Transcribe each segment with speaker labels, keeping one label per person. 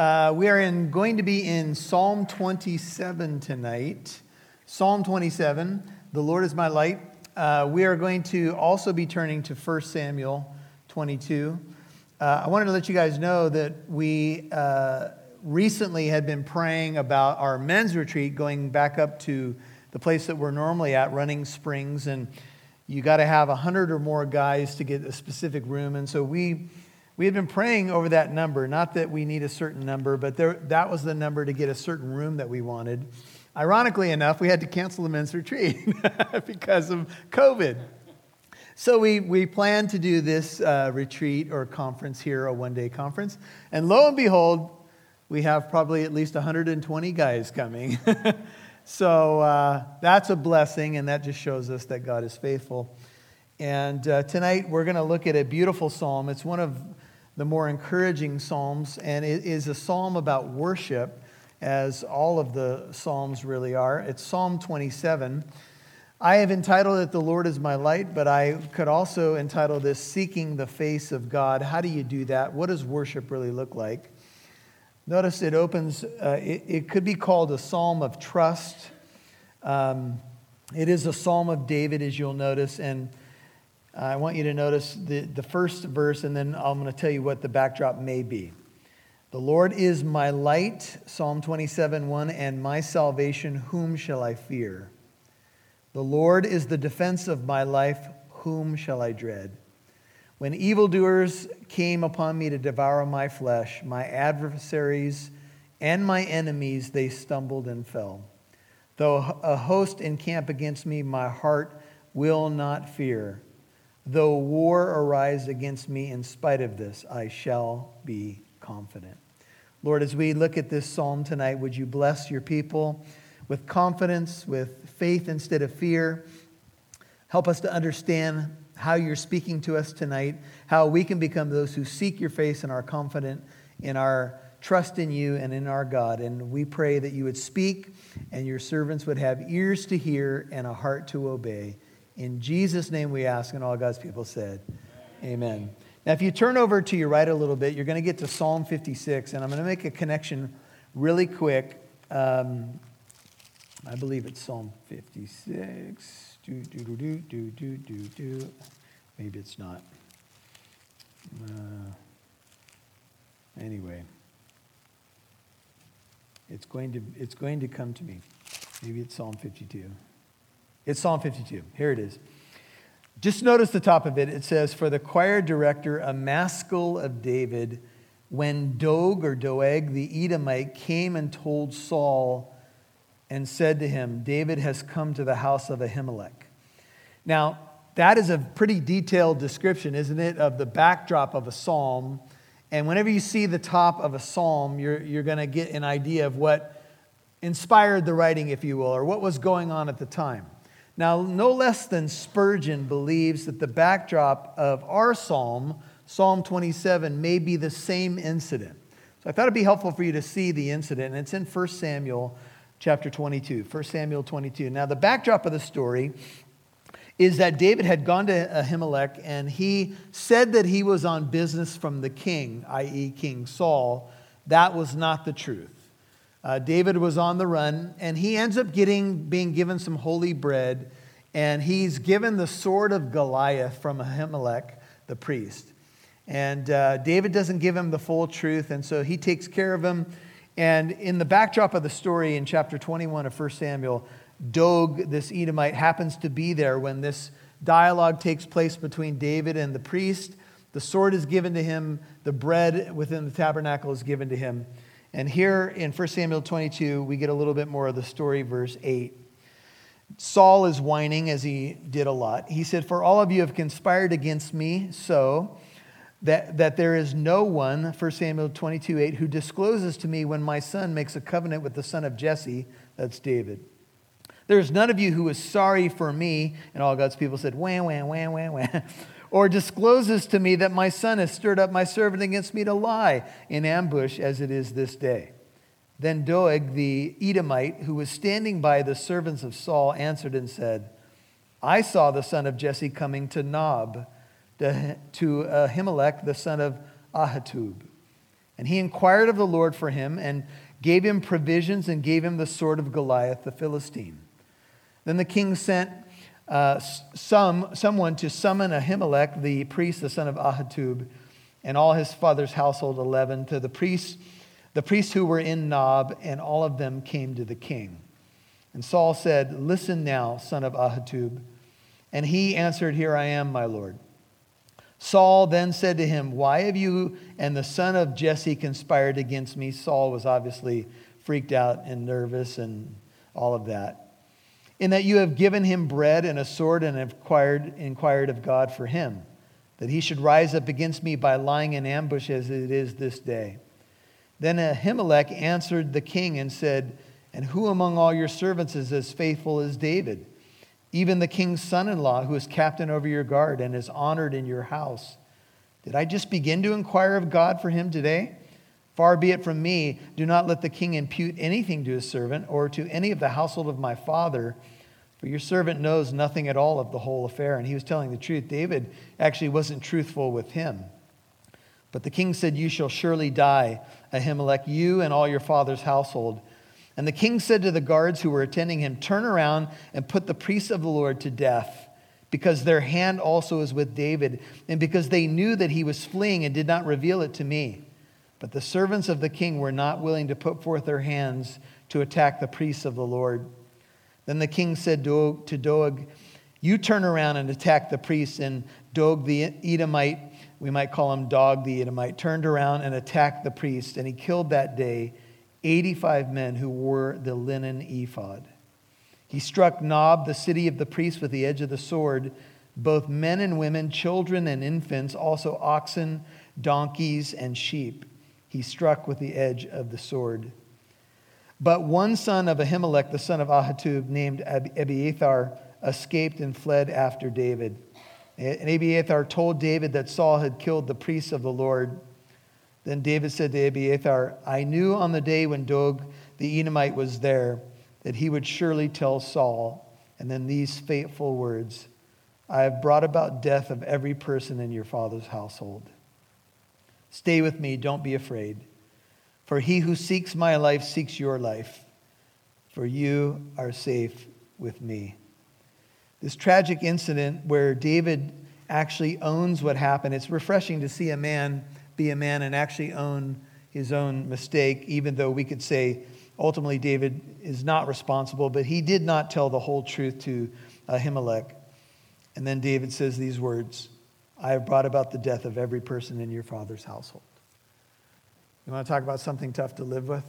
Speaker 1: Uh, we are in, going to be in Psalm 27 tonight. Psalm 27, the Lord is my light. Uh, we are going to also be turning to 1 Samuel 22. Uh, I wanted to let you guys know that we uh, recently had been praying about our men's retreat going back up to the place that we're normally at, Running Springs. And you got to have 100 or more guys to get a specific room. And so we we had been praying over that number, not that we need a certain number, but there, that was the number to get a certain room that we wanted. Ironically enough, we had to cancel the men's retreat because of COVID. So we, we planned to do this uh, retreat or conference here, a one day conference. And lo and behold, we have probably at least 120 guys coming. so uh, that's a blessing, and that just shows us that God is faithful. And uh, tonight we're going to look at a beautiful psalm. It's one of the more encouraging Psalms, and it is a psalm about worship, as all of the Psalms really are. It's Psalm 27. I have entitled it The Lord is My Light, but I could also entitle this Seeking the Face of God. How do you do that? What does worship really look like? Notice it opens, uh, it, it, could be called a psalm of trust. Um, it is a psalm of David, as you'll notice, and I want you to notice the, the first verse, and then I'm going to tell you what the backdrop may be. The Lord is my light, Psalm 27 1, and my salvation, whom shall I fear? The Lord is the defense of my life, whom shall I dread? When evildoers came upon me to devour my flesh, my adversaries and my enemies, they stumbled and fell. Though a host encamp against me, my heart will not fear. Though war arise against me, in spite of this, I shall be confident. Lord, as we look at this psalm tonight, would you bless your people with confidence, with faith instead of fear? Help us to understand how you're speaking to us tonight, how we can become those who seek your face and are confident in our trust in you and in our God. And we pray that you would speak and your servants would have ears to hear and a heart to obey. In Jesus' name we ask, and all God's people said, Amen. Amen. Now, if you turn over to your right a little bit, you're going to get to Psalm 56, and I'm going to make a connection really quick. Um, I believe it's Psalm 56. Do, do, do, do, do, do, do, do. Maybe it's not. Uh, anyway, it's going, to, it's going to come to me. Maybe it's Psalm 52. It's Psalm 52. Here it is. Just notice the top of it. It says, For the choir director, a maskil of David, when Dog or Doeg the Edomite came and told Saul and said to him, David has come to the house of Ahimelech. Now, that is a pretty detailed description, isn't it, of the backdrop of a psalm. And whenever you see the top of a psalm, you're, you're going to get an idea of what inspired the writing, if you will, or what was going on at the time. Now, no less than Spurgeon believes that the backdrop of our psalm, Psalm 27, may be the same incident. So I thought it'd be helpful for you to see the incident, and it's in 1 Samuel chapter 22. 1 Samuel 22. Now, the backdrop of the story is that David had gone to Ahimelech and he said that he was on business from the king, i.e., King Saul. That was not the truth. Uh, David was on the run, and he ends up getting, being given some holy bread, and he's given the sword of Goliath from Ahimelech, the priest. And uh, David doesn't give him the full truth, and so he takes care of him. And in the backdrop of the story in chapter 21 of 1 Samuel, Dog, this Edomite, happens to be there when this dialogue takes place between David and the priest. The sword is given to him, the bread within the tabernacle is given to him. And here in 1 Samuel 22, we get a little bit more of the story, verse 8. Saul is whining as he did a lot. He said, For all of you have conspired against me, so that, that there is no one, 1 Samuel 22 8, who discloses to me when my son makes a covenant with the son of Jesse, that's David. There is none of you who is sorry for me. And all God's people said, Wham, wham, wham, wham, wham or discloses to me that my son has stirred up my servant against me to lie in ambush as it is this day. Then Doeg the Edomite, who was standing by the servants of Saul, answered and said, I saw the son of Jesse coming to Nob, to Ahimelech, the son of Ahitub. And he inquired of the Lord for him and gave him provisions and gave him the sword of Goliath the Philistine. Then the king sent uh, some, someone to summon Ahimelech, the priest, the son of Ahitub, and all his father's household, 11, to the priests, the priests who were in Nob, and all of them came to the king. And Saul said, Listen now, son of Ahitub. And he answered, Here I am, my lord. Saul then said to him, Why have you and the son of Jesse conspired against me? Saul was obviously freaked out and nervous and all of that. In that you have given him bread and a sword and have inquired, inquired of God for him, that he should rise up against me by lying in ambush as it is this day. Then Ahimelech answered the king and said, And who among all your servants is as faithful as David? Even the king's son in law, who is captain over your guard and is honored in your house. Did I just begin to inquire of God for him today? Far be it from me, do not let the king impute anything to his servant or to any of the household of my father, for your servant knows nothing at all of the whole affair. And he was telling the truth. David actually wasn't truthful with him. But the king said, You shall surely die, Ahimelech, you and all your father's household. And the king said to the guards who were attending him, Turn around and put the priests of the Lord to death, because their hand also is with David, and because they knew that he was fleeing and did not reveal it to me. But the servants of the king were not willing to put forth their hands to attack the priests of the Lord. Then the king said to Doeg, You turn around and attack the priests. And Doeg the Edomite, we might call him Dog the Edomite, turned around and attacked the priests, and he killed that day 85 men who wore the linen ephod. He struck Nob, the city of the priests, with the edge of the sword, both men and women, children and infants, also oxen, donkeys, and sheep. He struck with the edge of the sword. But one son of Ahimelech, the son of Ahitub, named Abiathar, escaped and fled after David. And Abiathar told David that Saul had killed the priests of the Lord. Then David said to Abiathar, I knew on the day when Doeg the Edomite was there that he would surely tell Saul. And then these fateful words I have brought about death of every person in your father's household. Stay with me, don't be afraid. For he who seeks my life seeks your life, for you are safe with me. This tragic incident where David actually owns what happened, it's refreshing to see a man be a man and actually own his own mistake, even though we could say ultimately David is not responsible, but he did not tell the whole truth to Ahimelech. And then David says these words I have brought about the death of every person in your father's household. You want to talk about something tough to live with?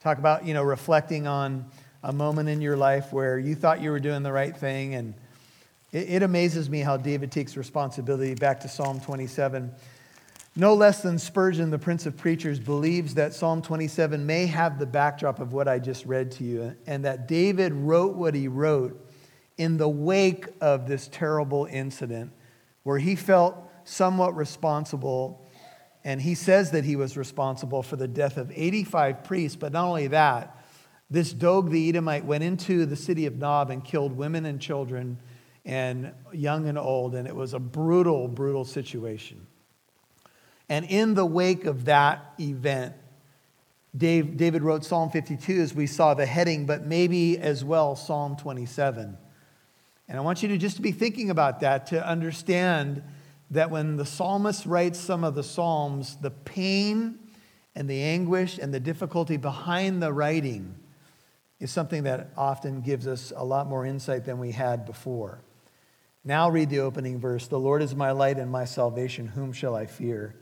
Speaker 1: Talk about, you know, reflecting on a moment in your life where you thought you were doing the right thing. And it, it amazes me how David takes responsibility. Back to Psalm 27. No less than Spurgeon, the Prince of Preachers, believes that Psalm 27 may have the backdrop of what I just read to you, and that David wrote what he wrote in the wake of this terrible incident where he felt somewhat responsible. And he says that he was responsible for the death of 85 priests, but not only that, this Dog the Edomite went into the city of Nob and killed women and children and young and old, and it was a brutal, brutal situation. And in the wake of that event, Dave, David wrote Psalm 52 as we saw the heading, but maybe as well Psalm 27. And I want you to just be thinking about that to understand that when the psalmist writes some of the Psalms, the pain and the anguish and the difficulty behind the writing is something that often gives us a lot more insight than we had before. Now read the opening verse The Lord is my light and my salvation. Whom shall I fear?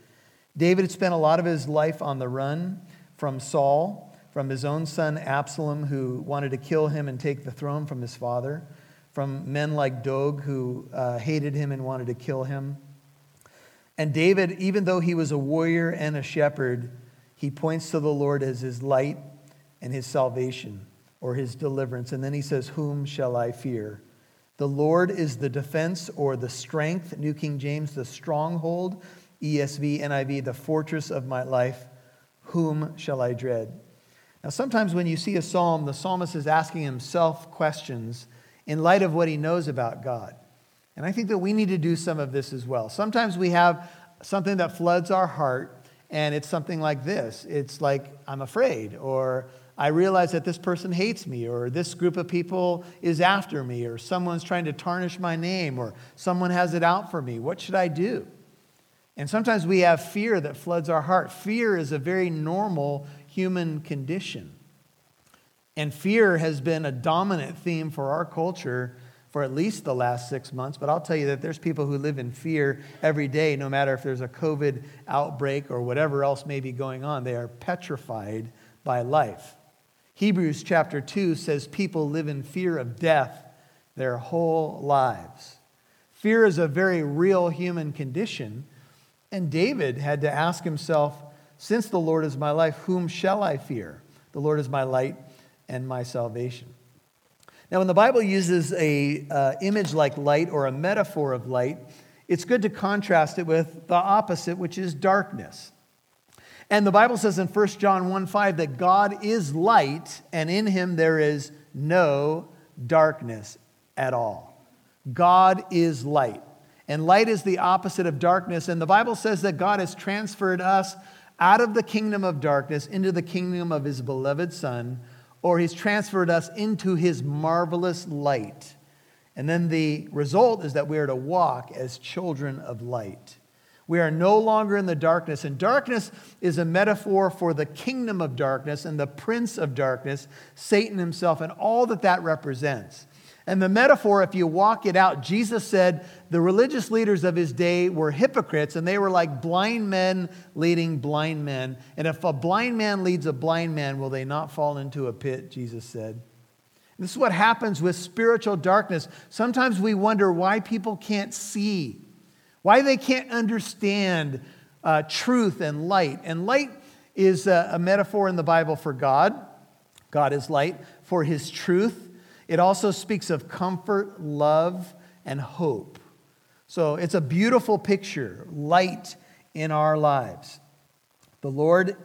Speaker 1: David had spent a lot of his life on the run from Saul, from his own son Absalom, who wanted to kill him and take the throne from his father, from men like Doeg, who uh, hated him and wanted to kill him. And David, even though he was a warrior and a shepherd, he points to the Lord as his light and his salvation or his deliverance. And then he says, Whom shall I fear? The Lord is the defense or the strength, New King James, the stronghold ESV, NIV, the fortress of my life, whom shall I dread? Now, sometimes when you see a psalm, the psalmist is asking himself questions in light of what he knows about God. And I think that we need to do some of this as well. Sometimes we have something that floods our heart, And it's something like this it's like, I'm afraid, or I realize that this person hates me, or this group of people is after me, or someone's trying to tarnish my name, or someone has it out for me. What should I do? And sometimes we have fear that floods our heart. Fear is a very normal human condition. And fear has been a dominant theme for our culture for at least the last six months. But I'll tell you that there's people who live in fear every day, no matter if there's a COVID outbreak or whatever else may be going on. They are petrified by life. Hebrews chapter 2 says people live in fear of death their whole lives. Fear is a very real human condition. And David had to ask himself, Since the Lord is my life, whom shall I fear? The Lord is my light and my salvation. Now, when the Bible uses a uh, image like light or a metaphor of light, it's good to contrast it with the opposite, which is darkness. And the Bible says in 1 John 1 5 that God is light, and in him there is no darkness at all. God is light. And light is the opposite of darkness. And the Bible says that God has transferred us out of the kingdom of darkness into the kingdom of his beloved Son, or he's transferred us into his marvelous light. And then the result is that we are to walk as children of light. We are no longer in the darkness. And darkness is a metaphor for the kingdom of darkness and the prince of darkness, Satan himself, and all that that represents. And the metaphor, if you walk it out, Jesus said the religious leaders of his day were hypocrites and they were like blind men leading blind men. And if a blind man leads a blind man, will they not fall into a pit? Jesus said. This is what happens with spiritual darkness. Sometimes we wonder why people can't see, why they can't understand uh, truth and light. And light is a, a metaphor in the Bible for God. God is light, for his truth it also speaks of comfort, love, and hope. So it's a beautiful picture, light in our lives. The Lord,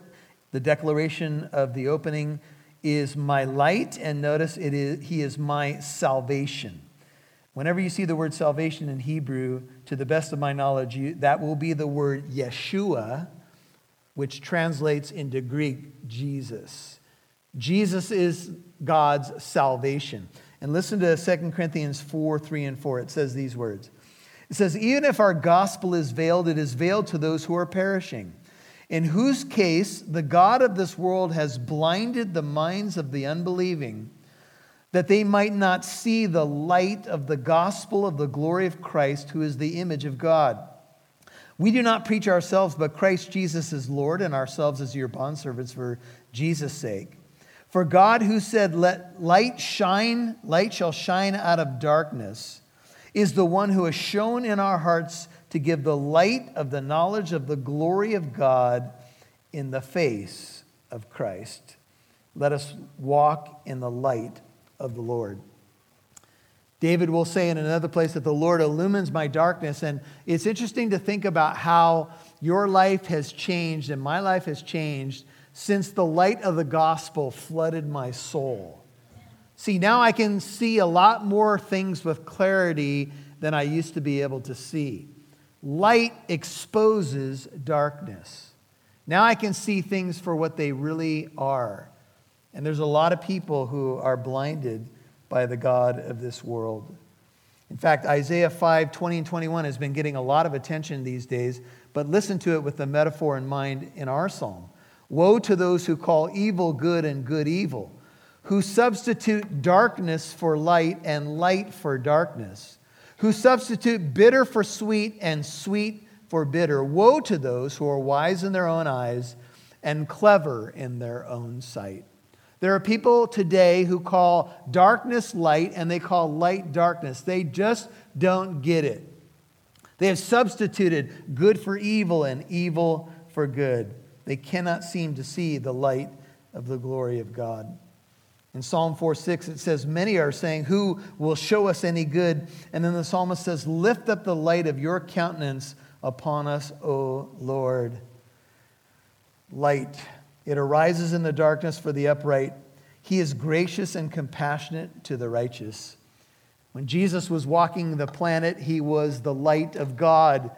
Speaker 1: the declaration of the opening, is my light, and notice it is, He is my salvation. Whenever you see the word salvation in Hebrew, to the best of my knowledge, you, that will be the word Yeshua, which translates into Greek Jesus. Jesus is God's salvation. And listen to 2 Corinthians 4 3 and 4. It says these words It says, Even if our gospel is veiled, it is veiled to those who are perishing, in whose case the God of this world has blinded the minds of the unbelieving, that they might not see the light of the gospel of the glory of Christ, who is the image of God. We do not preach ourselves, but Christ Jesus is Lord, and ourselves as your bondservants for Jesus' sake. For God, who said, Let light shine, light shall shine out of darkness, is the one who has shown in our hearts to give the light of the knowledge of the glory of God in the face of Christ. Let us walk in the light of the Lord. David will say in another place that the Lord illumines my darkness. And it's interesting to think about how your life has changed and my life has changed since the light of the gospel flooded my soul. See, now I can see a lot more things with clarity than I used to be able to see. Light exposes darkness. Now I can see things for what they really are. And there's a lot of people who are blinded by the God of this world. In fact, Isaiah 5 20 and 21 has been getting a lot of attention these days, but listen to it with the metaphor in mind in our psalm. Woe to those who call evil good and good evil, who substitute darkness for light and light for darkness, who substitute bitter for sweet and sweet for bitter. Woe to those who are wise in their own eyes and clever in their own sight. There are people today who call darkness light and they call light darkness. They just don't get it. They have substituted good for evil and evil for good. They cannot seem to see the light of the glory of God. In Psalm 4 6, it says, Many are saying, Who will show us any good? And then the psalmist says, Lift up the light of your countenance upon us, O Lord. Light. It arises in the darkness for the upright. He is gracious and compassionate to the righteous. When Jesus was walking the planet, he was the light of God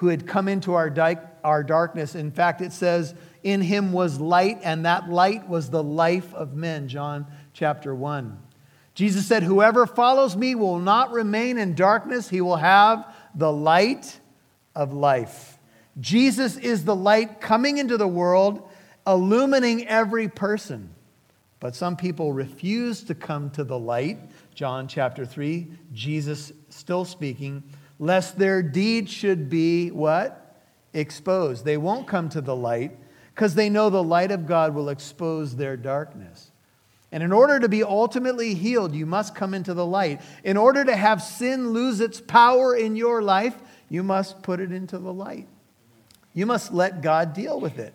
Speaker 1: who had come into our, di- our darkness. In fact, it says, In him was light, and that light was the life of men. John chapter 1. Jesus said, Whoever follows me will not remain in darkness, he will have the light of life. Jesus is the light coming into the world, illumining every person. But some people refuse to come to the light. John chapter 3, Jesus still speaking lest their deeds should be what? Exposed. They won't come to the light because they know the light of God will expose their darkness. And in order to be ultimately healed, you must come into the light. In order to have sin lose its power in your life, you must put it into the light. You must let God deal with it.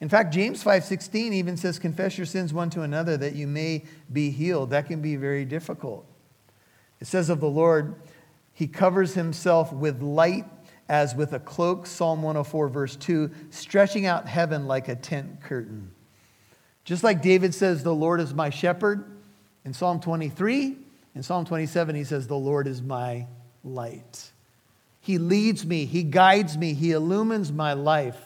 Speaker 1: In fact, James 5:16 even says confess your sins one to another that you may be healed. That can be very difficult. It says of the Lord, he covers himself with light as with a cloak, Psalm 104, verse 2, stretching out heaven like a tent curtain. Just like David says, The Lord is my shepherd, in Psalm 23, in Psalm 27, he says, The Lord is my light. He leads me, He guides me, He illumines my life.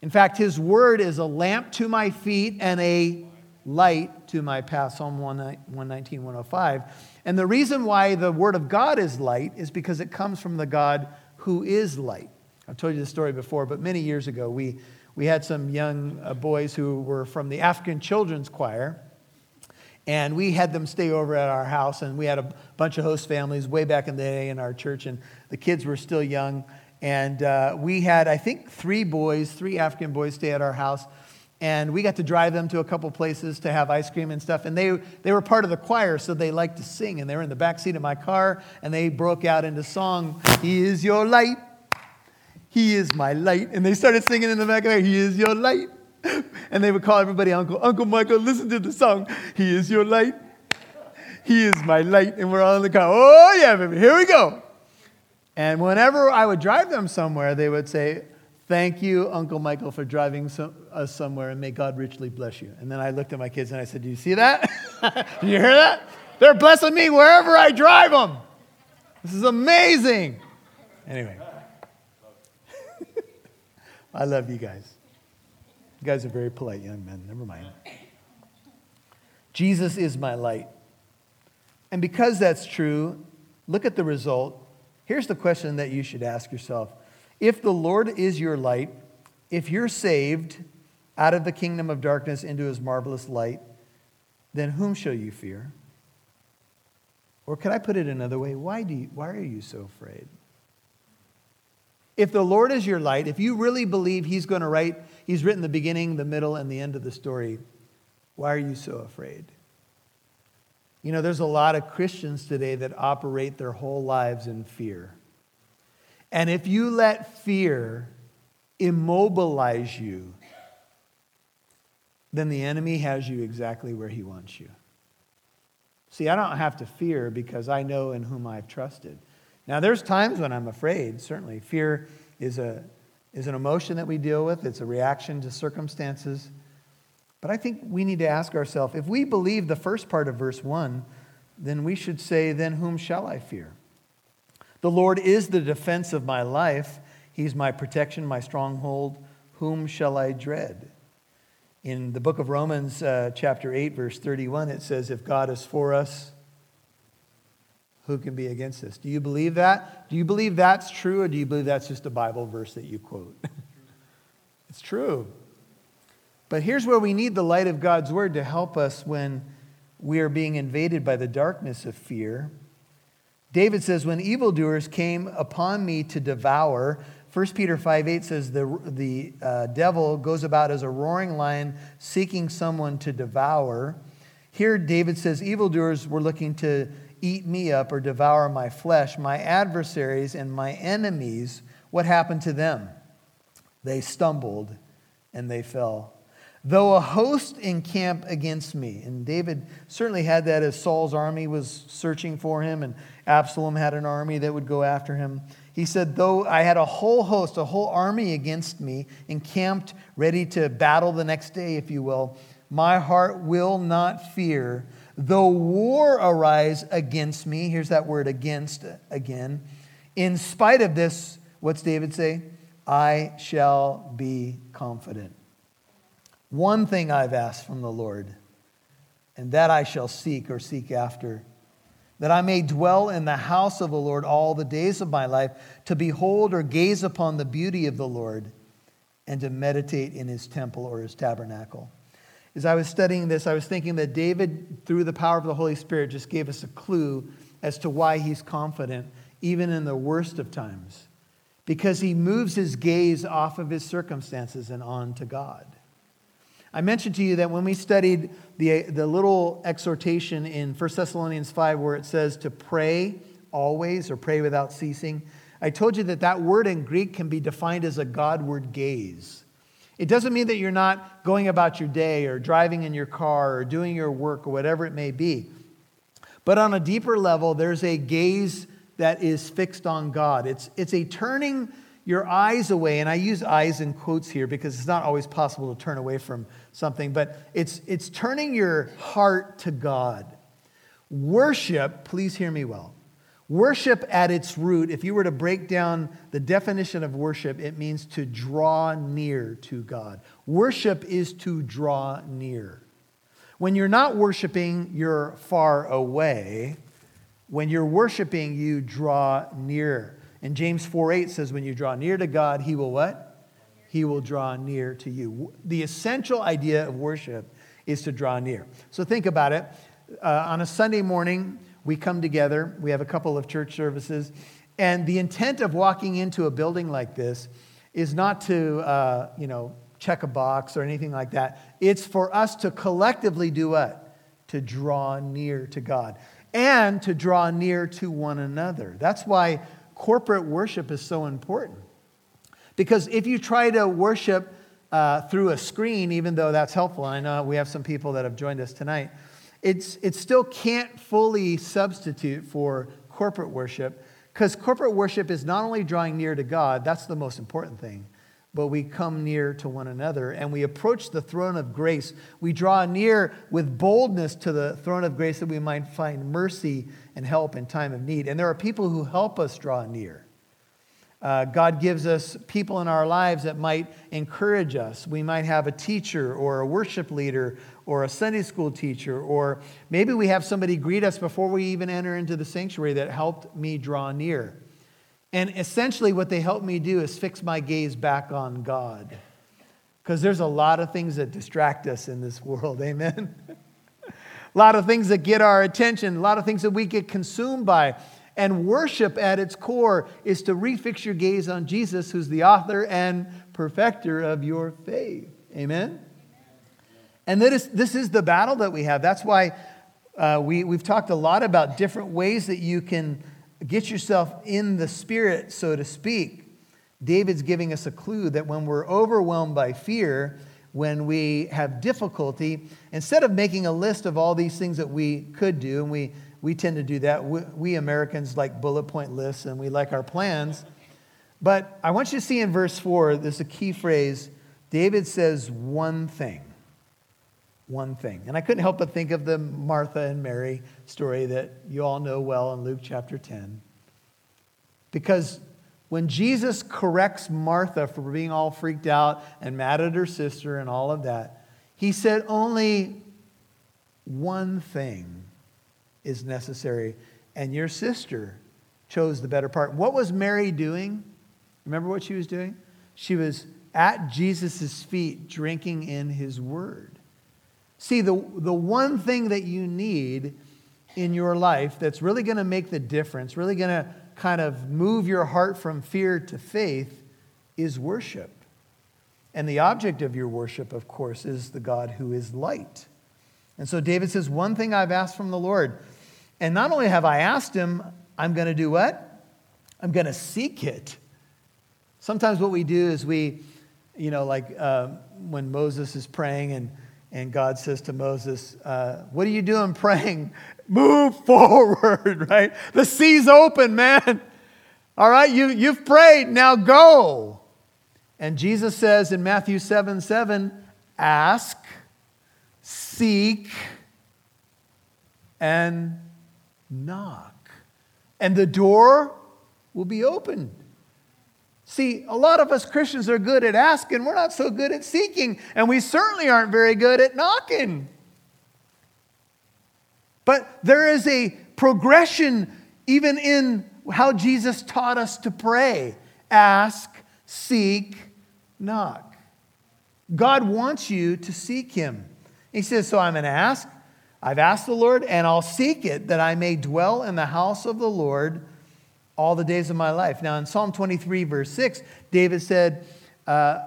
Speaker 1: In fact, His word is a lamp to my feet and a light to my path. Psalm 119, 105. And the reason why the Word of God is light is because it comes from the God who is light. I've told you this story before, but many years ago, we, we had some young uh, boys who were from the African Children's Choir. And we had them stay over at our house, and we had a bunch of host families way back in the day in our church, and the kids were still young. And uh, we had, I think, three boys, three African boys stay at our house and we got to drive them to a couple places to have ice cream and stuff. And they, they were part of the choir, so they liked to sing. And they were in the back seat of my car, and they broke out into song, He is your light, He is my light. And they started singing in the back of there, He is your light. And they would call everybody Uncle, Uncle Michael, listen to the song, He is your light, He is my light. And we're all in the car, oh yeah, baby, here we go. And whenever I would drive them somewhere, they would say, Thank you, Uncle Michael, for driving some, us somewhere, and may God richly bless you. And then I looked at my kids and I said, Do you see that? Do you hear that? They're blessing me wherever I drive them. This is amazing. Anyway, I love you guys. You guys are very polite young men. Never mind. Jesus is my light. And because that's true, look at the result. Here's the question that you should ask yourself if the Lord is your light, if you're saved out of the kingdom of darkness into his marvelous light, then whom shall you fear? Or could I put it another way? Why, do you, why are you so afraid? If the Lord is your light, if you really believe he's going to write, he's written the beginning, the middle, and the end of the story, why are you so afraid? You know, there's a lot of Christians today that operate their whole lives in fear. And if you let fear immobilize you, then the enemy has you exactly where he wants you. See, I don't have to fear because I know in whom I've trusted. Now, there's times when I'm afraid, certainly. Fear is, a, is an emotion that we deal with, it's a reaction to circumstances. But I think we need to ask ourselves if we believe the first part of verse 1, then we should say, Then whom shall I fear? The Lord is the defense of my life. He's my protection, my stronghold. Whom shall I dread? In the book of Romans, uh, chapter 8, verse 31, it says, If God is for us, who can be against us? Do you believe that? Do you believe that's true, or do you believe that's just a Bible verse that you quote? it's true. But here's where we need the light of God's word to help us when we are being invaded by the darkness of fear. David says, When evildoers came upon me to devour, 1 Peter 5 8 says, The, the uh, devil goes about as a roaring lion seeking someone to devour. Here, David says, Evildoers were looking to eat me up or devour my flesh. My adversaries and my enemies, what happened to them? They stumbled and they fell. Though a host encamp against me, and David certainly had that as Saul's army was searching for him, and Absalom had an army that would go after him. He said, Though I had a whole host, a whole army against me, encamped, ready to battle the next day, if you will, my heart will not fear. Though war arise against me, here's that word against again. In spite of this, What's David say? I shall be confident. One thing I've asked from the Lord, and that I shall seek or seek after, that I may dwell in the house of the Lord all the days of my life, to behold or gaze upon the beauty of the Lord, and to meditate in his temple or his tabernacle. As I was studying this, I was thinking that David, through the power of the Holy Spirit, just gave us a clue as to why he's confident, even in the worst of times, because he moves his gaze off of his circumstances and on to God. I mentioned to you that when we studied the, the little exhortation in 1 Thessalonians 5 where it says to pray always or pray without ceasing, I told you that that word in Greek can be defined as a Godward gaze. It doesn't mean that you're not going about your day or driving in your car or doing your work or whatever it may be. But on a deeper level, there's a gaze that is fixed on God. It's, it's a turning your eyes away, and I use eyes in quotes here because it's not always possible to turn away from something, but it's, it's turning your heart to God. Worship, please hear me well. Worship at its root, if you were to break down the definition of worship, it means to draw near to God. Worship is to draw near. When you're not worshiping, you're far away. When you're worshiping, you draw near. And James 4 8 says, When you draw near to God, he will what? He will draw near to you. The essential idea of worship is to draw near. So think about it. Uh, on a Sunday morning, we come together, we have a couple of church services, and the intent of walking into a building like this is not to, uh, you know, check a box or anything like that. It's for us to collectively do what? To draw near to God and to draw near to one another. That's why corporate worship is so important. Because if you try to worship uh, through a screen, even though that's helpful, I know we have some people that have joined us tonight, it's, it still can't fully substitute for corporate worship because corporate worship is not only drawing near to God, that's the most important thing, but we come near to one another and we approach the throne of grace. We draw near with boldness to the throne of grace that we might find mercy and help in time of need. And there are people who help us draw near. Uh, God gives us people in our lives that might encourage us. We might have a teacher or a worship leader or a Sunday school teacher, or maybe we have somebody greet us before we even enter into the sanctuary that helped me draw near. And essentially, what they help me do is fix my gaze back on God. Because there's a lot of things that distract us in this world, amen? a lot of things that get our attention, a lot of things that we get consumed by. And worship at its core is to refix your gaze on Jesus, who's the author and perfecter of your faith. Amen? And this, this is the battle that we have. That's why uh, we, we've talked a lot about different ways that you can get yourself in the spirit, so to speak. David's giving us a clue that when we're overwhelmed by fear, when we have difficulty, instead of making a list of all these things that we could do, and we, we tend to do that, we, we Americans like bullet point lists and we like our plans. But I want you to see in verse 4, there's a key phrase. David says one thing. One thing. And I couldn't help but think of the Martha and Mary story that you all know well in Luke chapter 10. Because when Jesus corrects Martha for being all freaked out and mad at her sister and all of that, he said only one thing is necessary, and your sister chose the better part. What was Mary doing? Remember what she was doing? She was at Jesus' feet drinking in his word. See, the, the one thing that you need in your life that's really going to make the difference, really going to kind of move your heart from fear to faith is worship. And the object of your worship, of course, is the God who is light. And so David says, One thing I've asked from the Lord. And not only have I asked him, I'm going to do what? I'm going to seek it. Sometimes what we do is we, you know, like uh, when Moses is praying and, and God says to Moses, uh, What are you doing praying? Move forward, right? The sea's open, man. All right, you, you've prayed, now go. And Jesus says in Matthew 7 7, ask, seek, and knock. And the door will be opened. See, a lot of us Christians are good at asking, we're not so good at seeking, and we certainly aren't very good at knocking. But there is a progression even in how Jesus taught us to pray ask, seek, knock. God wants you to seek Him. He says, So I'm going to ask. I've asked the Lord, and I'll seek it that I may dwell in the house of the Lord all the days of my life. Now, in Psalm 23, verse 6, David said, uh,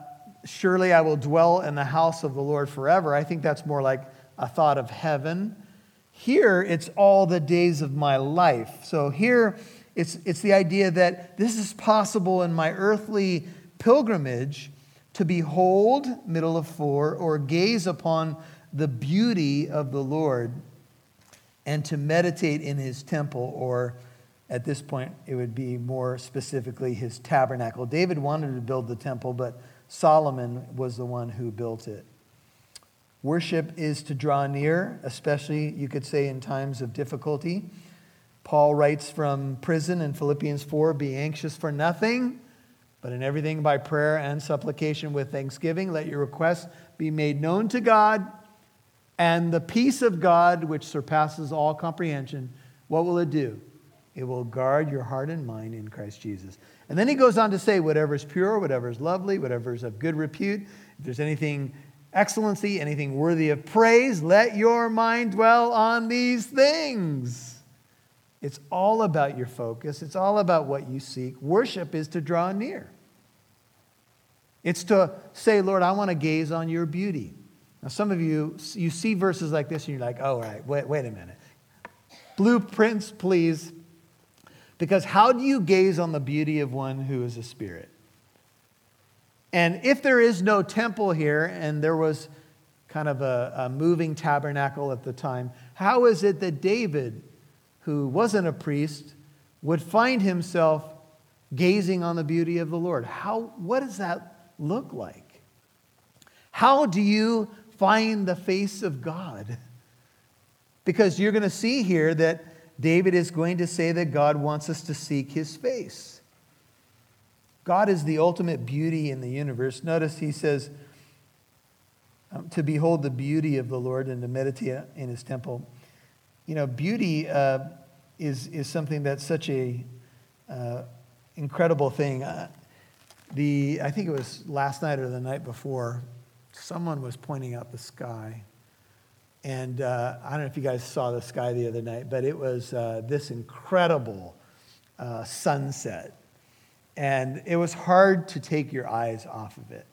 Speaker 1: Surely I will dwell in the house of the Lord forever. I think that's more like a thought of heaven. Here, it's all the days of my life. So here, it's, it's the idea that this is possible in my earthly pilgrimage to behold, middle of four, or gaze upon the beauty of the Lord and to meditate in his temple or at this point, it would be more specifically his tabernacle. David wanted to build the temple, but Solomon was the one who built it. Worship is to draw near, especially, you could say, in times of difficulty. Paul writes from prison in Philippians 4 Be anxious for nothing, but in everything by prayer and supplication with thanksgiving, let your requests be made known to God, and the peace of God, which surpasses all comprehension, what will it do? It will guard your heart and mind in Christ Jesus. And then he goes on to say, whatever is pure, whatever is lovely, whatever is of good repute, if there's anything excellency, anything worthy of praise, let your mind dwell on these things. It's all about your focus, it's all about what you seek. Worship is to draw near. It's to say, Lord, I want to gaze on your beauty. Now, some of you, you see verses like this and you're like, oh, right, wait, wait a minute. Blueprints, please. Because how do you gaze on the beauty of one who is a spirit? And if there is no temple here, and there was kind of a, a, moving tabernacle at the time, how is it that David, who wasn't a priest, would find himself gazing on the beauty of the Lord? How, what does that look like? How do you find the face of God? Because you're going to see here that David is going to say that God wants us to seek his face. God is the ultimate beauty in the universe. Notice he says, um, to behold the beauty of the Lord and to meditate in his temple. You know, beauty uh, is, is something that's such a uh, incredible thing. Uh, the, I think it was last night or the night before, someone was pointing out the sky. And uh, I don't know if you guys saw the sky the other night, but it was uh, this incredible uh, sunset. And it was hard to take your eyes off of it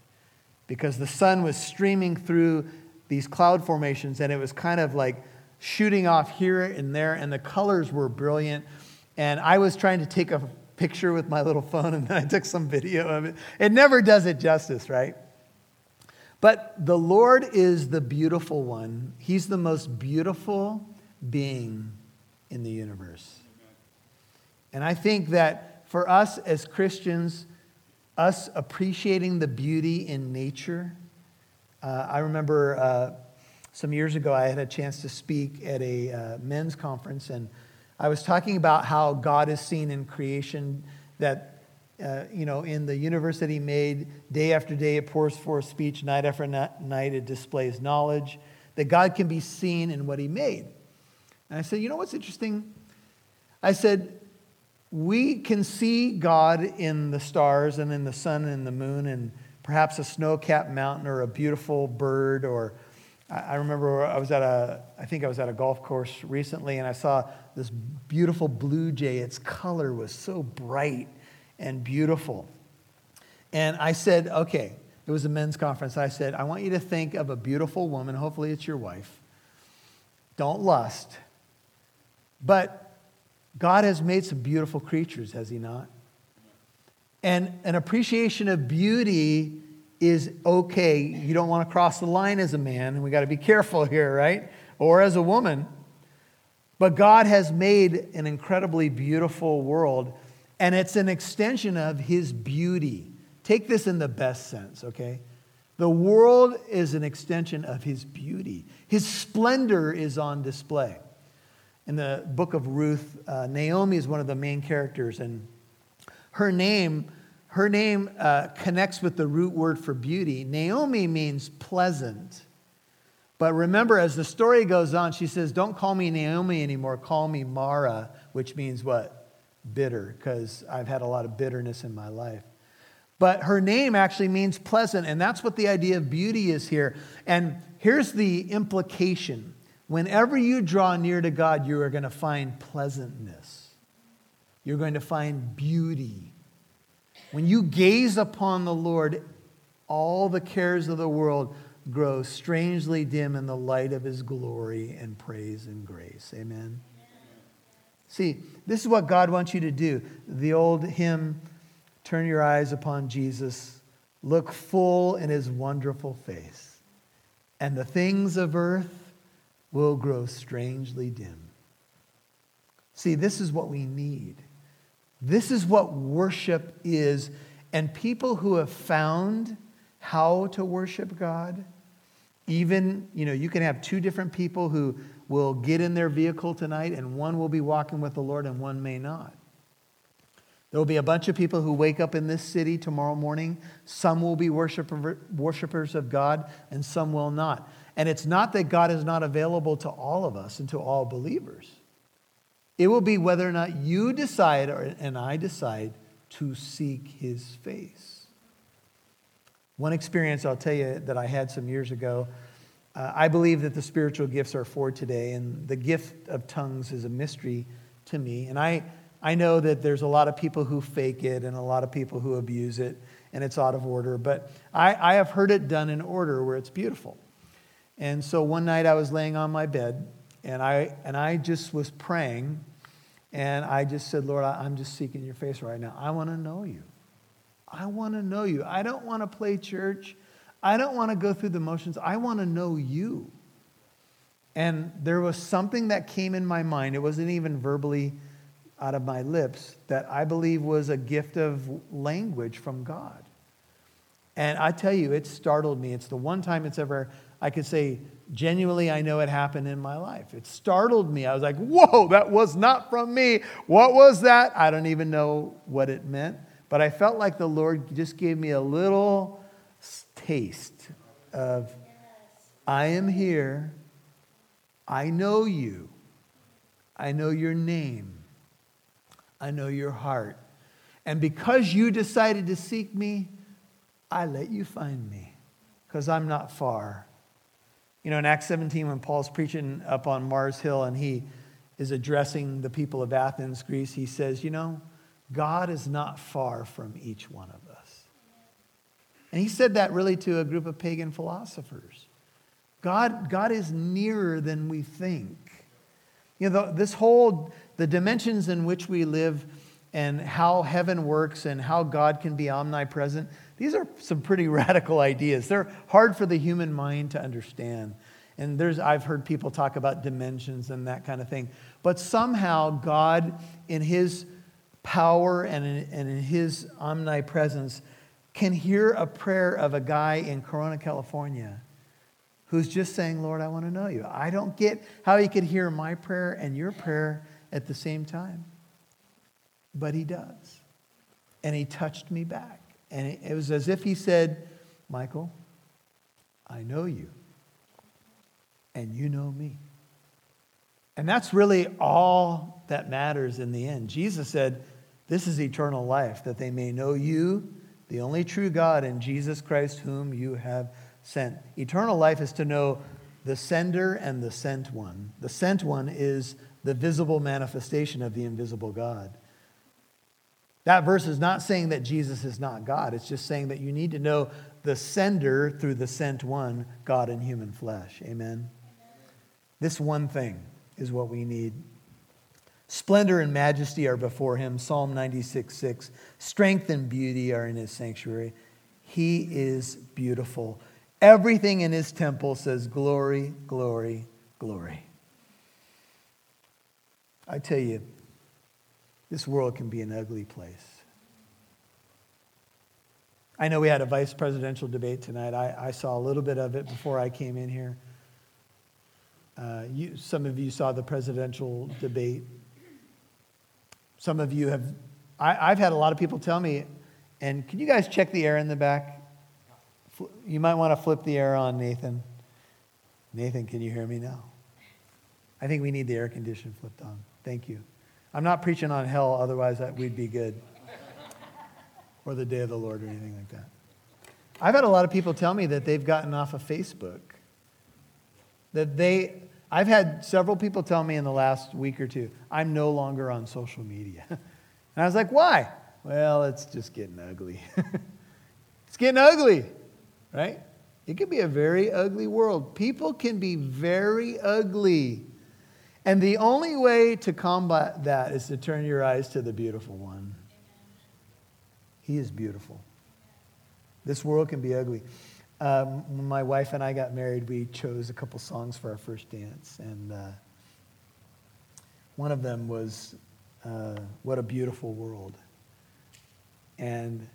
Speaker 1: because the sun was streaming through these cloud formations and it was kind of like shooting off here and there, and the colors were brilliant. And I was trying to take a picture with my little phone and then I took some video of it. It never does it justice, right? But the Lord is the beautiful one. He's the most beautiful being in the universe. And I think that for us as Christians, us appreciating the beauty in nature, uh, I remember uh, some years ago I had a chance to speak at a uh, men's conference, and I was talking about how God is seen in creation, that uh, you know, in the universe he made, day after day it pours forth speech, night after night it displays knowledge, that God can be seen in what he made. And I said, you know what's interesting? I said, we can see God in the stars and in the sun and the moon and perhaps a snow capped mountain or a beautiful bird or I remember I was at a, I think I was at a golf course recently and I saw this beautiful blue jay. Its color was so bright and beautiful. And I said, okay, it was a men's conference. I said, I want you to think of a beautiful woman. Hopefully, it's your wife. Don't lust. But God has made some beautiful creatures, has He not? And an appreciation of beauty is okay. You don't want to cross the line as a man, and we got to be careful here, right? Or as a woman. But God has made an incredibly beautiful world and it's an extension of his beauty. Take this in the best sense, okay? The world is an extension of his beauty. His splendor is on display. In the book of Ruth, uh, Naomi is one of the main characters, and her name, her name uh, connects with the root word for beauty. Naomi means pleasant. But remember, as the story goes on, she says, Don't call me Naomi anymore, call me Mara, which means what? Bitter, because I've had a lot of bitterness in my life. But her name actually means pleasant, and that's what the idea of beauty is here. And here's the implication whenever you draw near to God, you are going to find pleasantness, you're going to find beauty. When you gaze upon the Lord, all the cares of the world grow strangely dim in the light of his glory and praise and grace. Amen. See, this is what God wants you to do. The old hymn, Turn Your Eyes Upon Jesus, look full in his wonderful face, and the things of earth will grow strangely dim. See, this is what we need. This is what worship is. And people who have found how to worship God, even, you know, you can have two different people who will get in their vehicle tonight, and one will be walking with the Lord and one may not. There will be a bunch of people who wake up in this city tomorrow morning. Some will be worshiper, worshipers of God, and some will not. And it's not that God is not available to all of us and to all believers. It will be whether or not you decide or, and I decide to seek his face. One experience I'll tell you that I had some years ago. Uh, I believe that the spiritual gifts are for today, and the gift of tongues is a mystery to me. And I, I know that there's a lot of people who fake it and a lot of people who abuse it, and it's out of order. But I, I have heard it done in order where it's beautiful. And so one night I was laying on my bed, and I, and I just was praying, and I just said, Lord, I, I'm just seeking your face right now. I want to know you. I want to know you. I don't want to play church. I don't want to go through the motions. I want to know you. And there was something that came in my mind. It wasn't even verbally out of my lips that I believe was a gift of language from God. And I tell you, it startled me. It's the one time it's ever, I could say, genuinely, I know it happened in my life. It startled me. I was like, whoa, that was not from me. What was that? I don't even know what it meant. But I felt like the Lord just gave me a little taste of, I am here. I know you. I know your name. I know your heart. And because you decided to seek me, I let you find me because I'm not far. You know, in Acts 17, when Paul's preaching up on Mars Hill and he is addressing the people of Athens, Greece, he says, You know, God is not far from each one of. And he said that really to a group of pagan philosophers. God, God is nearer than we think. You know, this whole, the dimensions in which we live and how heaven works and how God can be omnipresent, these are some pretty radical ideas. They're hard for the human mind to understand. And there's, I've heard people talk about dimensions and that kind of thing. But somehow, God, in His power and in, and in his omnipresence can hear a prayer of a guy in Corona, California, who's just saying, Lord, I want to know you. I don't get how he could hear my prayer and your prayer at the same time, but he does. And he touched me back. And it was as if he said, Michael, I know you, and you know me. And that's really all that matters in the end. Jesus said, this is eternal life, that they may know you, the only true God, and Jesus Christ, whom you have sent. Eternal life is to know the sender and the sent one. The sent one is the visible manifestation of the invisible God. That verse is not saying that Jesus is not God. It's just saying that you need to know the sender through the sent one, God in human flesh. Amen. This one thing is what we need Splendor and majesty are before him. Psalm 96 6. Strength and beauty are in his sanctuary. He is beautiful. Everything in his temple says, Glory, glory, glory. I tell you, this world can be an ugly place. I know we had a vice presidential debate tonight. I, I saw a little bit of it before I came in here. Uh, you, some of you saw the presidential debate some of you have, I, have had a lot of people tell me And can you guys check the air in the back? You might want to flip the air on, Nathan. Nathan, can you hear me now? I think we need the air condition flipped on. Thank you. I'm not preaching on hell, otherwise we'd be good. or the day of the Lord or anything like that. I've had a lot of people tell me that they've gotten off of Facebook. That they, I've had several people tell me in the last week or two, I'm no longer on social media. and I was like, why? Well, it's just getting ugly. it's getting ugly, right? It can be a very ugly world. People can be very ugly. And the only way to combat that is to turn your eyes to the beautiful one. He is beautiful. This world can be ugly. Um, when my wife and I got married, we chose a couple songs for our first dance. And uh, one of them was uh, What a Beautiful World. And,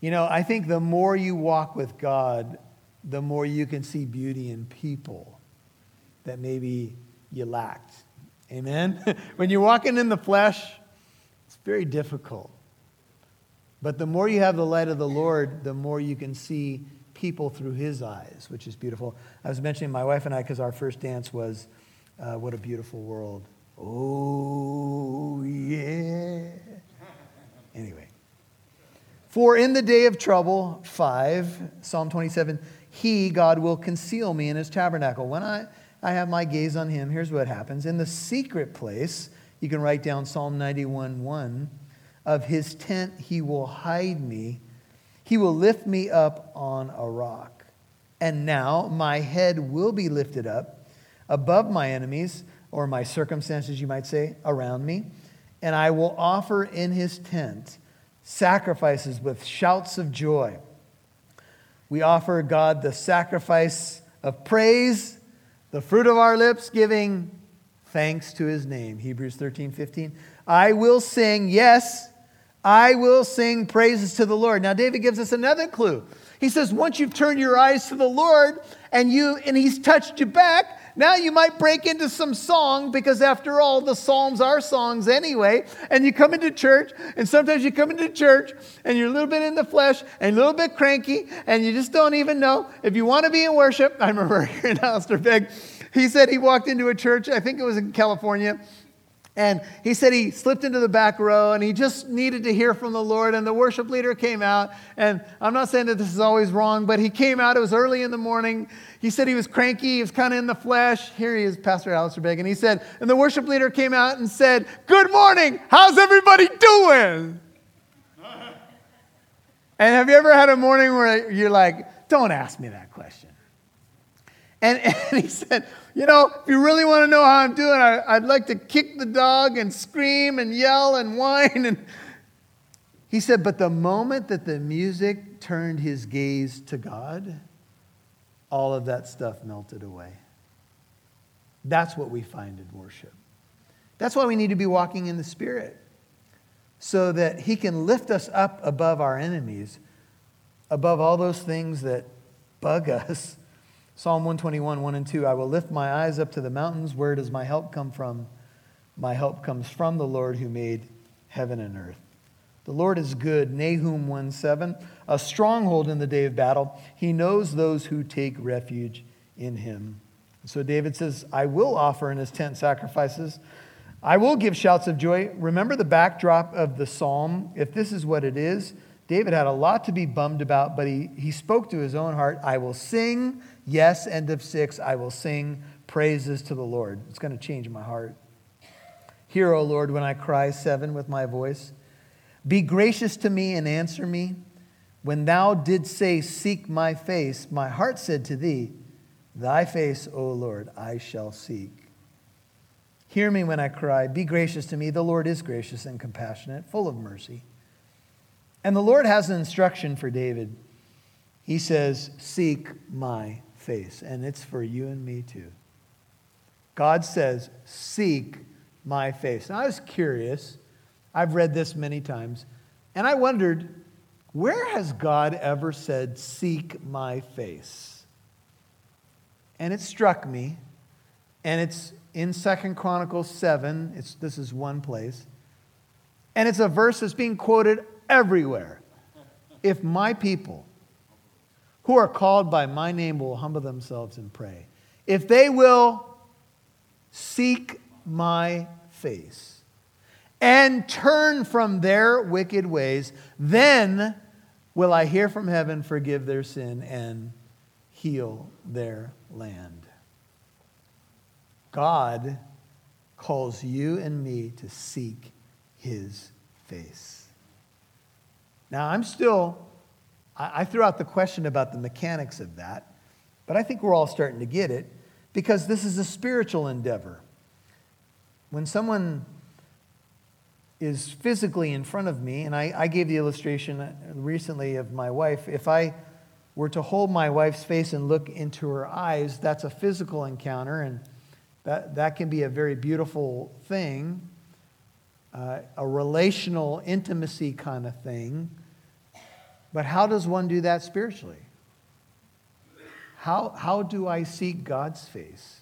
Speaker 1: you know, I think the more you walk with God, the more you can see beauty in people that maybe you lacked. Amen? when you're walking in the flesh, it's very difficult. But the more you have the light of the Lord, the more you can see people through his eyes, which is beautiful. I was mentioning my wife and I because our first dance was uh, What a Beautiful World. Oh, yeah. Anyway. For in the day of trouble, 5, Psalm 27, he, God, will conceal me in his tabernacle. When I, I have my gaze on him, here's what happens. In the secret place, you can write down Psalm 91 1. Of his tent he will hide me, he will lift me up on a rock. And now my head will be lifted up above my enemies, or my circumstances, you might say, around me. And I will offer in his tent sacrifices with shouts of joy. We offer God the sacrifice of praise, the fruit of our lips, giving thanks to his name. Hebrews 13, 15. I will sing, yes, I will sing praises to the Lord. Now, David gives us another clue. He says, once you've turned your eyes to the Lord and you and he's touched you back, now you might break into some song because, after all, the Psalms are songs anyway. And you come into church, and sometimes you come into church and you're a little bit in the flesh and a little bit cranky, and you just don't even know if you want to be in worship. I remember hearing Alistair Begg. He said he walked into a church, I think it was in California, and he said he slipped into the back row and he just needed to hear from the Lord. And the worship leader came out. And I'm not saying that this is always wrong, but he came out. It was early in the morning. He said he was cranky. He was kind of in the flesh. Here he is, Pastor Alistair Begg. And he said, and the worship leader came out and said, Good morning. How's everybody doing? and have you ever had a morning where you're like, Don't ask me that question? And, and he said, you know, if you really want to know how I'm doing, I, would like to kick the dog and scream and yell and whine. And he said, but the moment that the music turned his gaze to God, all of that stuff melted away. That's what we find in worship. That's why we need to be walking in the Spirit, so that He can lift us up above our enemies, above all those things that bug us Psalm 121, 1 and 2 I will lift my eyes up to the mountains. Where does my help come from? My help comes from the Lord who made heaven and earth. The Lord is good. Nahum 1 7, a stronghold in the day of battle. He knows those who take refuge in him. So David says, I will offer in his tent sacrifices. I will give shouts of joy. Remember the backdrop of the psalm. If this is what it is, David had a lot to be bummed about, but he, he spoke to his own heart. I will sing Yes, end of six, I will sing praises to the Lord. It's going to change my heart. Hear, O Lord, when I cry, seven, with my voice. Be gracious to me and answer me. When thou didst say, Seek my face, my heart said to thee, Thy face, O Lord, I shall seek. Hear me when I cry. Be gracious to me. The Lord is gracious and compassionate, full of mercy. And the Lord has an instruction for David. He says, Seek my face. And it's for you and me too. God says, Seek my face. Now, I was curious. I've read this many times. And I wondered, where has God ever said, Seek my face? And it struck me. And it's in Second Chronicles 7. It's, this is one place. And it's a verse that's being quoted everywhere. if my people who are called by my name will humble themselves and pray, if they will seek my face and turn from their wicked ways, then will I hear from heaven, forgive their sin, and heal their land. God calls you and me to seek his face. Now, I'm still, I threw out the question about the mechanics of that, but I think we're all starting to get it because this is a spiritual endeavor. When someone is physically in front of me, and I, I, gave the illustration recently of my wife, if I were to hold my wife's face and look into her eyes, that's a physical encounter, and that, that can be a very beautiful thing, uh, a relational intimacy kind of thing. But how does one do that spiritually? How, how do I seek God's face?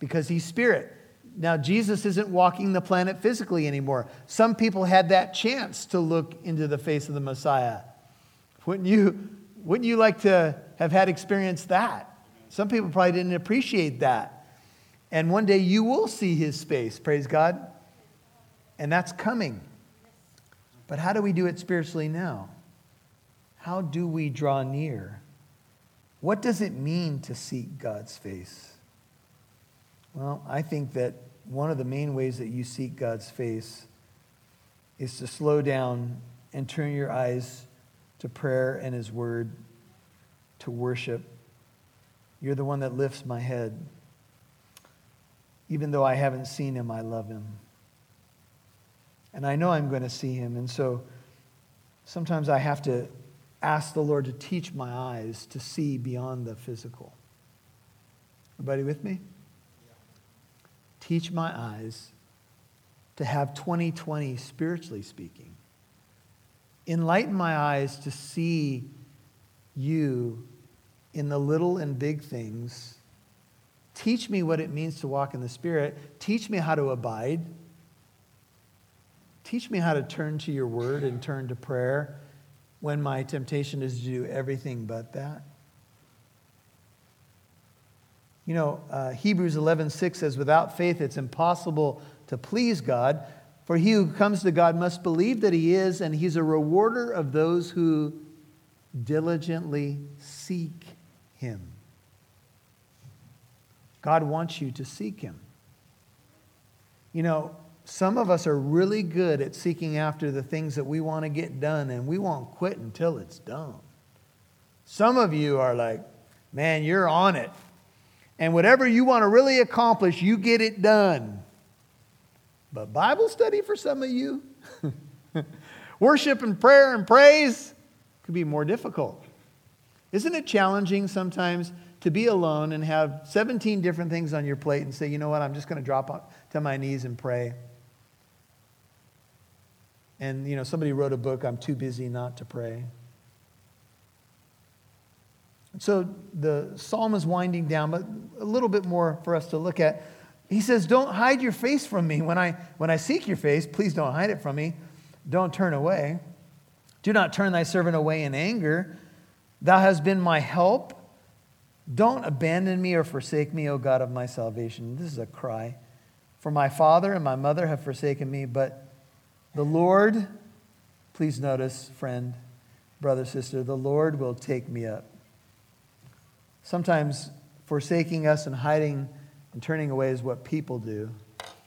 Speaker 1: Because He's Spirit. Now, Jesus isn't walking the planet physically anymore. Some people had that chance to look into the face of the Messiah. Wouldn't you, wouldn't you like to have had experience that? Some people probably didn't appreciate that. And one day you will see his face, praise God. And that's coming. But how do we do it spiritually now? How do we draw near? What does it mean to seek God's face? Well, I think that one of the main ways that you seek God's face is to slow down and turn your eyes to prayer and His Word, to worship. You're the one that lifts my head. Even though I haven't seen Him, I love Him. And I know I'm going to see Him. And so sometimes I have to ask the Lord to teach my eyes to see beyond the physical. Everybody with me? Teach my eyes to have 2020 spiritually speaking. Enlighten my eyes to see you in the little and big things. Teach me what it means to walk in the Spirit. Teach me how to abide. Teach me how to turn to your word and turn to prayer when my temptation is to do everything but that? You know, uh, Hebrews 11:6 says, "Without faith, it's impossible to please God. For he who comes to God must believe that he is, and he's a rewarder of those who diligently seek him." God wants you to seek him. You know, some of us are really good at seeking after the things that we want to get done, and we won't quit until it's done. Some of you are like, man, you're on it. And whatever you want to really accomplish, you get it done. But Bible study for some of you, worship and prayer and praise could be more difficult. Isn't it challenging sometimes to be alone and have 17 different things on your plate and say, you know what, I'm just going to drop to my knees and pray? And, you know, somebody wrote a book, I'm Too Busy Not to Pray. So the psalm is winding down, but a little bit more for us to look at. He says, Don't hide your face from me. When I, when I seek your face, please don't hide it from me. Don't turn away. Do not turn thy servant away in anger. Thou hast been my help. Don't abandon me or forsake me, O God of my salvation. This is a cry. For my father and my mother have forsaken me, but the Lord, please notice, friend, brother, sister, the Lord will take me up. Sometimes forsaking us and hiding and turning away is what people do.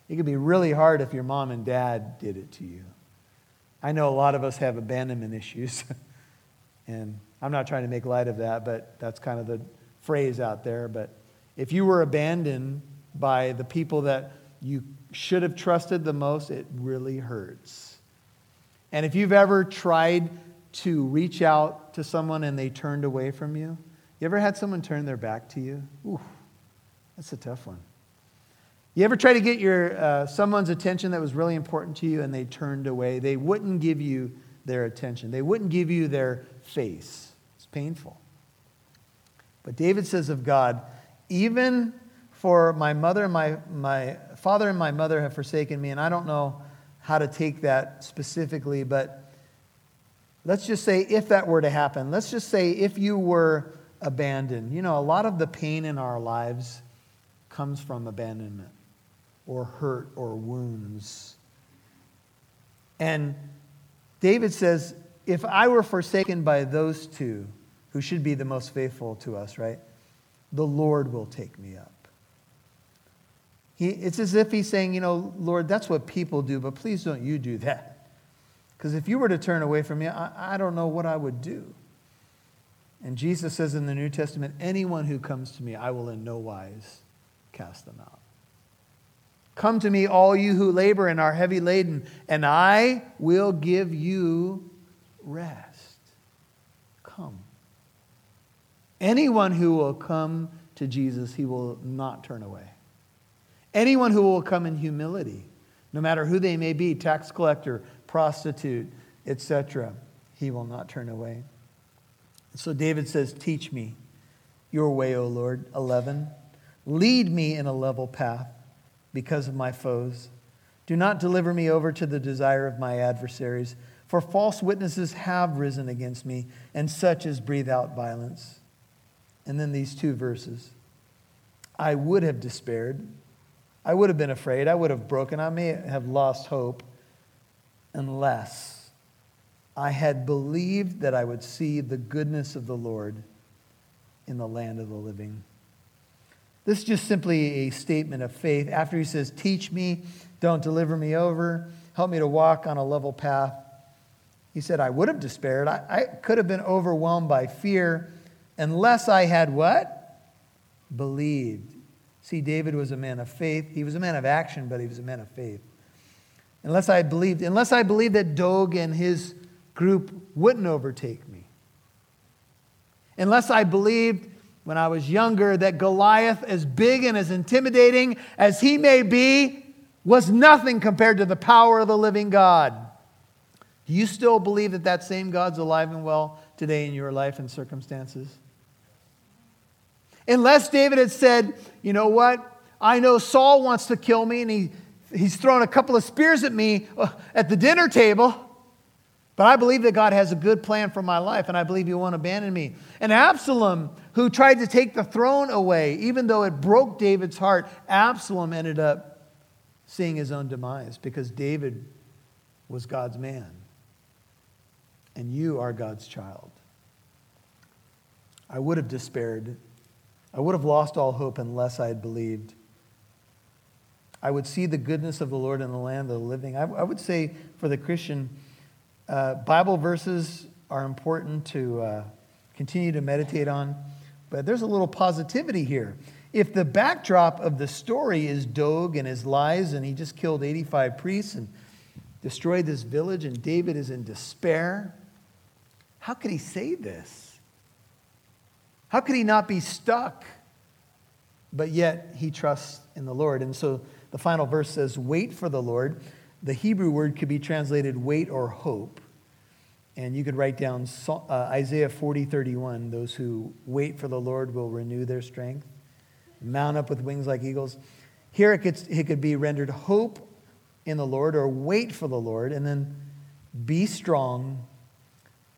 Speaker 1: It could be really hard if your mom and dad did it to you. I know a lot of us have abandonment issues, and I'm not trying to make light of that, but that's kind of the phrase out there. But if you were abandoned by the people that you should have trusted the most, it really hurts. And if you've ever tried to reach out to someone and they turned away from you, you ever had someone turn their back to you? Ooh, that's a tough one. You ever try to get your uh, someone's attention that was really important to you and they turned away? They wouldn't give you their attention. They wouldn't give you their face. It's painful. But David says of God, even for my mother and my, my father and my mother have forsaken me, and I don't know how to take that specifically, but let's just say if that were to happen, let's just say if you were abandoned. You know, a lot of the pain in our lives comes from abandonment or hurt or wounds. And David says, if I were forsaken by those two, who should be the most faithful to us, right? The Lord will take me up. He, it's as if he's saying, you know, Lord, that's what people do, but please don't you do that. Because if you were to turn away from me, I, I don't know what I would do. And Jesus says in the New Testament, anyone who comes to me, I will in no wise cast them out. Come to me, all you who labor and are heavy laden, and I will give you rest. Come. Anyone who will come to Jesus, he will not turn away. Anyone who will come in humility, no matter who they may be tax collector, prostitute, etc. he will not turn away. So David says, Teach me your way, O Lord. 11. Lead me in a level path because of my foes. Do not deliver me over to the desire of my adversaries, for false witnesses have risen against me, and such as breathe out violence. And then these two verses I would have despaired. I would have been afraid. I would have broken. I may have lost hope unless I had believed that I would see the goodness of the Lord in the land of the living. This is just simply a statement of faith. After he says, Teach me, don't deliver me over, help me to walk on a level path. He said, I would have despaired. I, I could have been overwhelmed by fear unless I had what? Believed. See, David was a man of faith. He was a man of action, but he was a man of faith. Unless I believed, unless I believed that Doeg and his group wouldn't overtake me. Unless I believed when I was younger that Goliath, as big and as intimidating as he may be, was nothing compared to the power of the living God. Do you still believe that that same God's alive and well today in your life and circumstances? Unless David had said, you know what? I know Saul wants to kill me and he, he's thrown a couple of spears at me uh, at the dinner table. But I believe that God has a good plan for my life, and I believe He won't abandon me. And Absalom, who tried to take the throne away, even though it broke David's heart, Absalom ended up seeing his own demise because David was God's man. And you are God's child. I would have despaired. I would have lost all hope unless I had believed. I would see the goodness of the Lord in the land of the living. I, I would say for the Christian, uh, Bible verses are important to uh, continue to meditate on, but there's a little positivity here. If the backdrop of the story is Doeg and his lies, and he just killed 85 priests and destroyed this village, and David is in despair, how could he say this? How could he not be stuck? But yet he trusts in the Lord. And so the final verse says, Wait for the Lord. The Hebrew word could be translated wait or hope. And you could write down uh, Isaiah 40, 31. Those who wait for the Lord will renew their strength, mount up with wings like eagles. Here it could, it could be rendered hope in the Lord or wait for the Lord. And then be strong.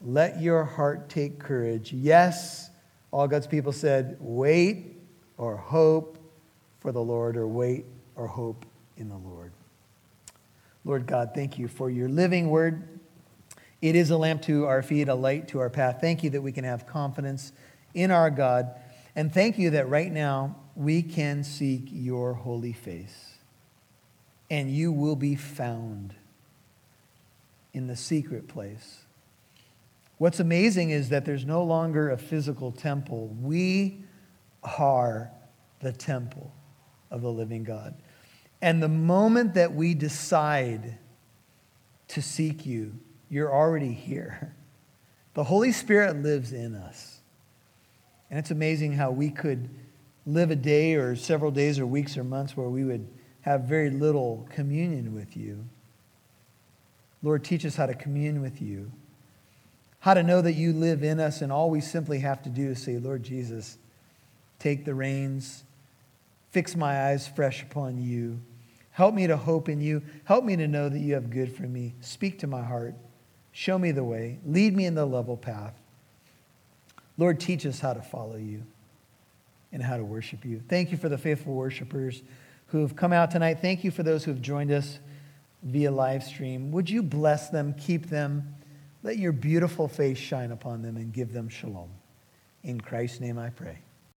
Speaker 1: Let your heart take courage. Yes, all God's people said, wait or hope for the Lord, or wait or hope in the Lord. Lord God, thank you for your living word. It is a lamp to our feet, a light to our path. Thank you that we can have confidence in our God. And thank you that right now we can seek your holy face. And you will be found in the secret place. What's amazing is that there's no longer a physical temple. We are the temple of the living God. And the moment that we decide to seek you, you're already here. The Holy Spirit lives in us. And it's amazing how we could live a day or several days or weeks or months where we would have very little communion with you. Lord, teach us how to commune with you, how to know that you live in us, and all we simply have to do is say, Lord Jesus, take the reins, fix my eyes fresh upon you. Help me to hope in you. Help me to know that you have good for me. Speak to my heart. Show me the way. Lead me in the level path. Lord, teach us how to follow you and how to worship you. Thank you for the faithful worshipers who have come out tonight. Thank you for those who have joined us via live stream. Would you bless them, keep them, let your beautiful face shine upon them, and give them shalom. In Christ's name I pray.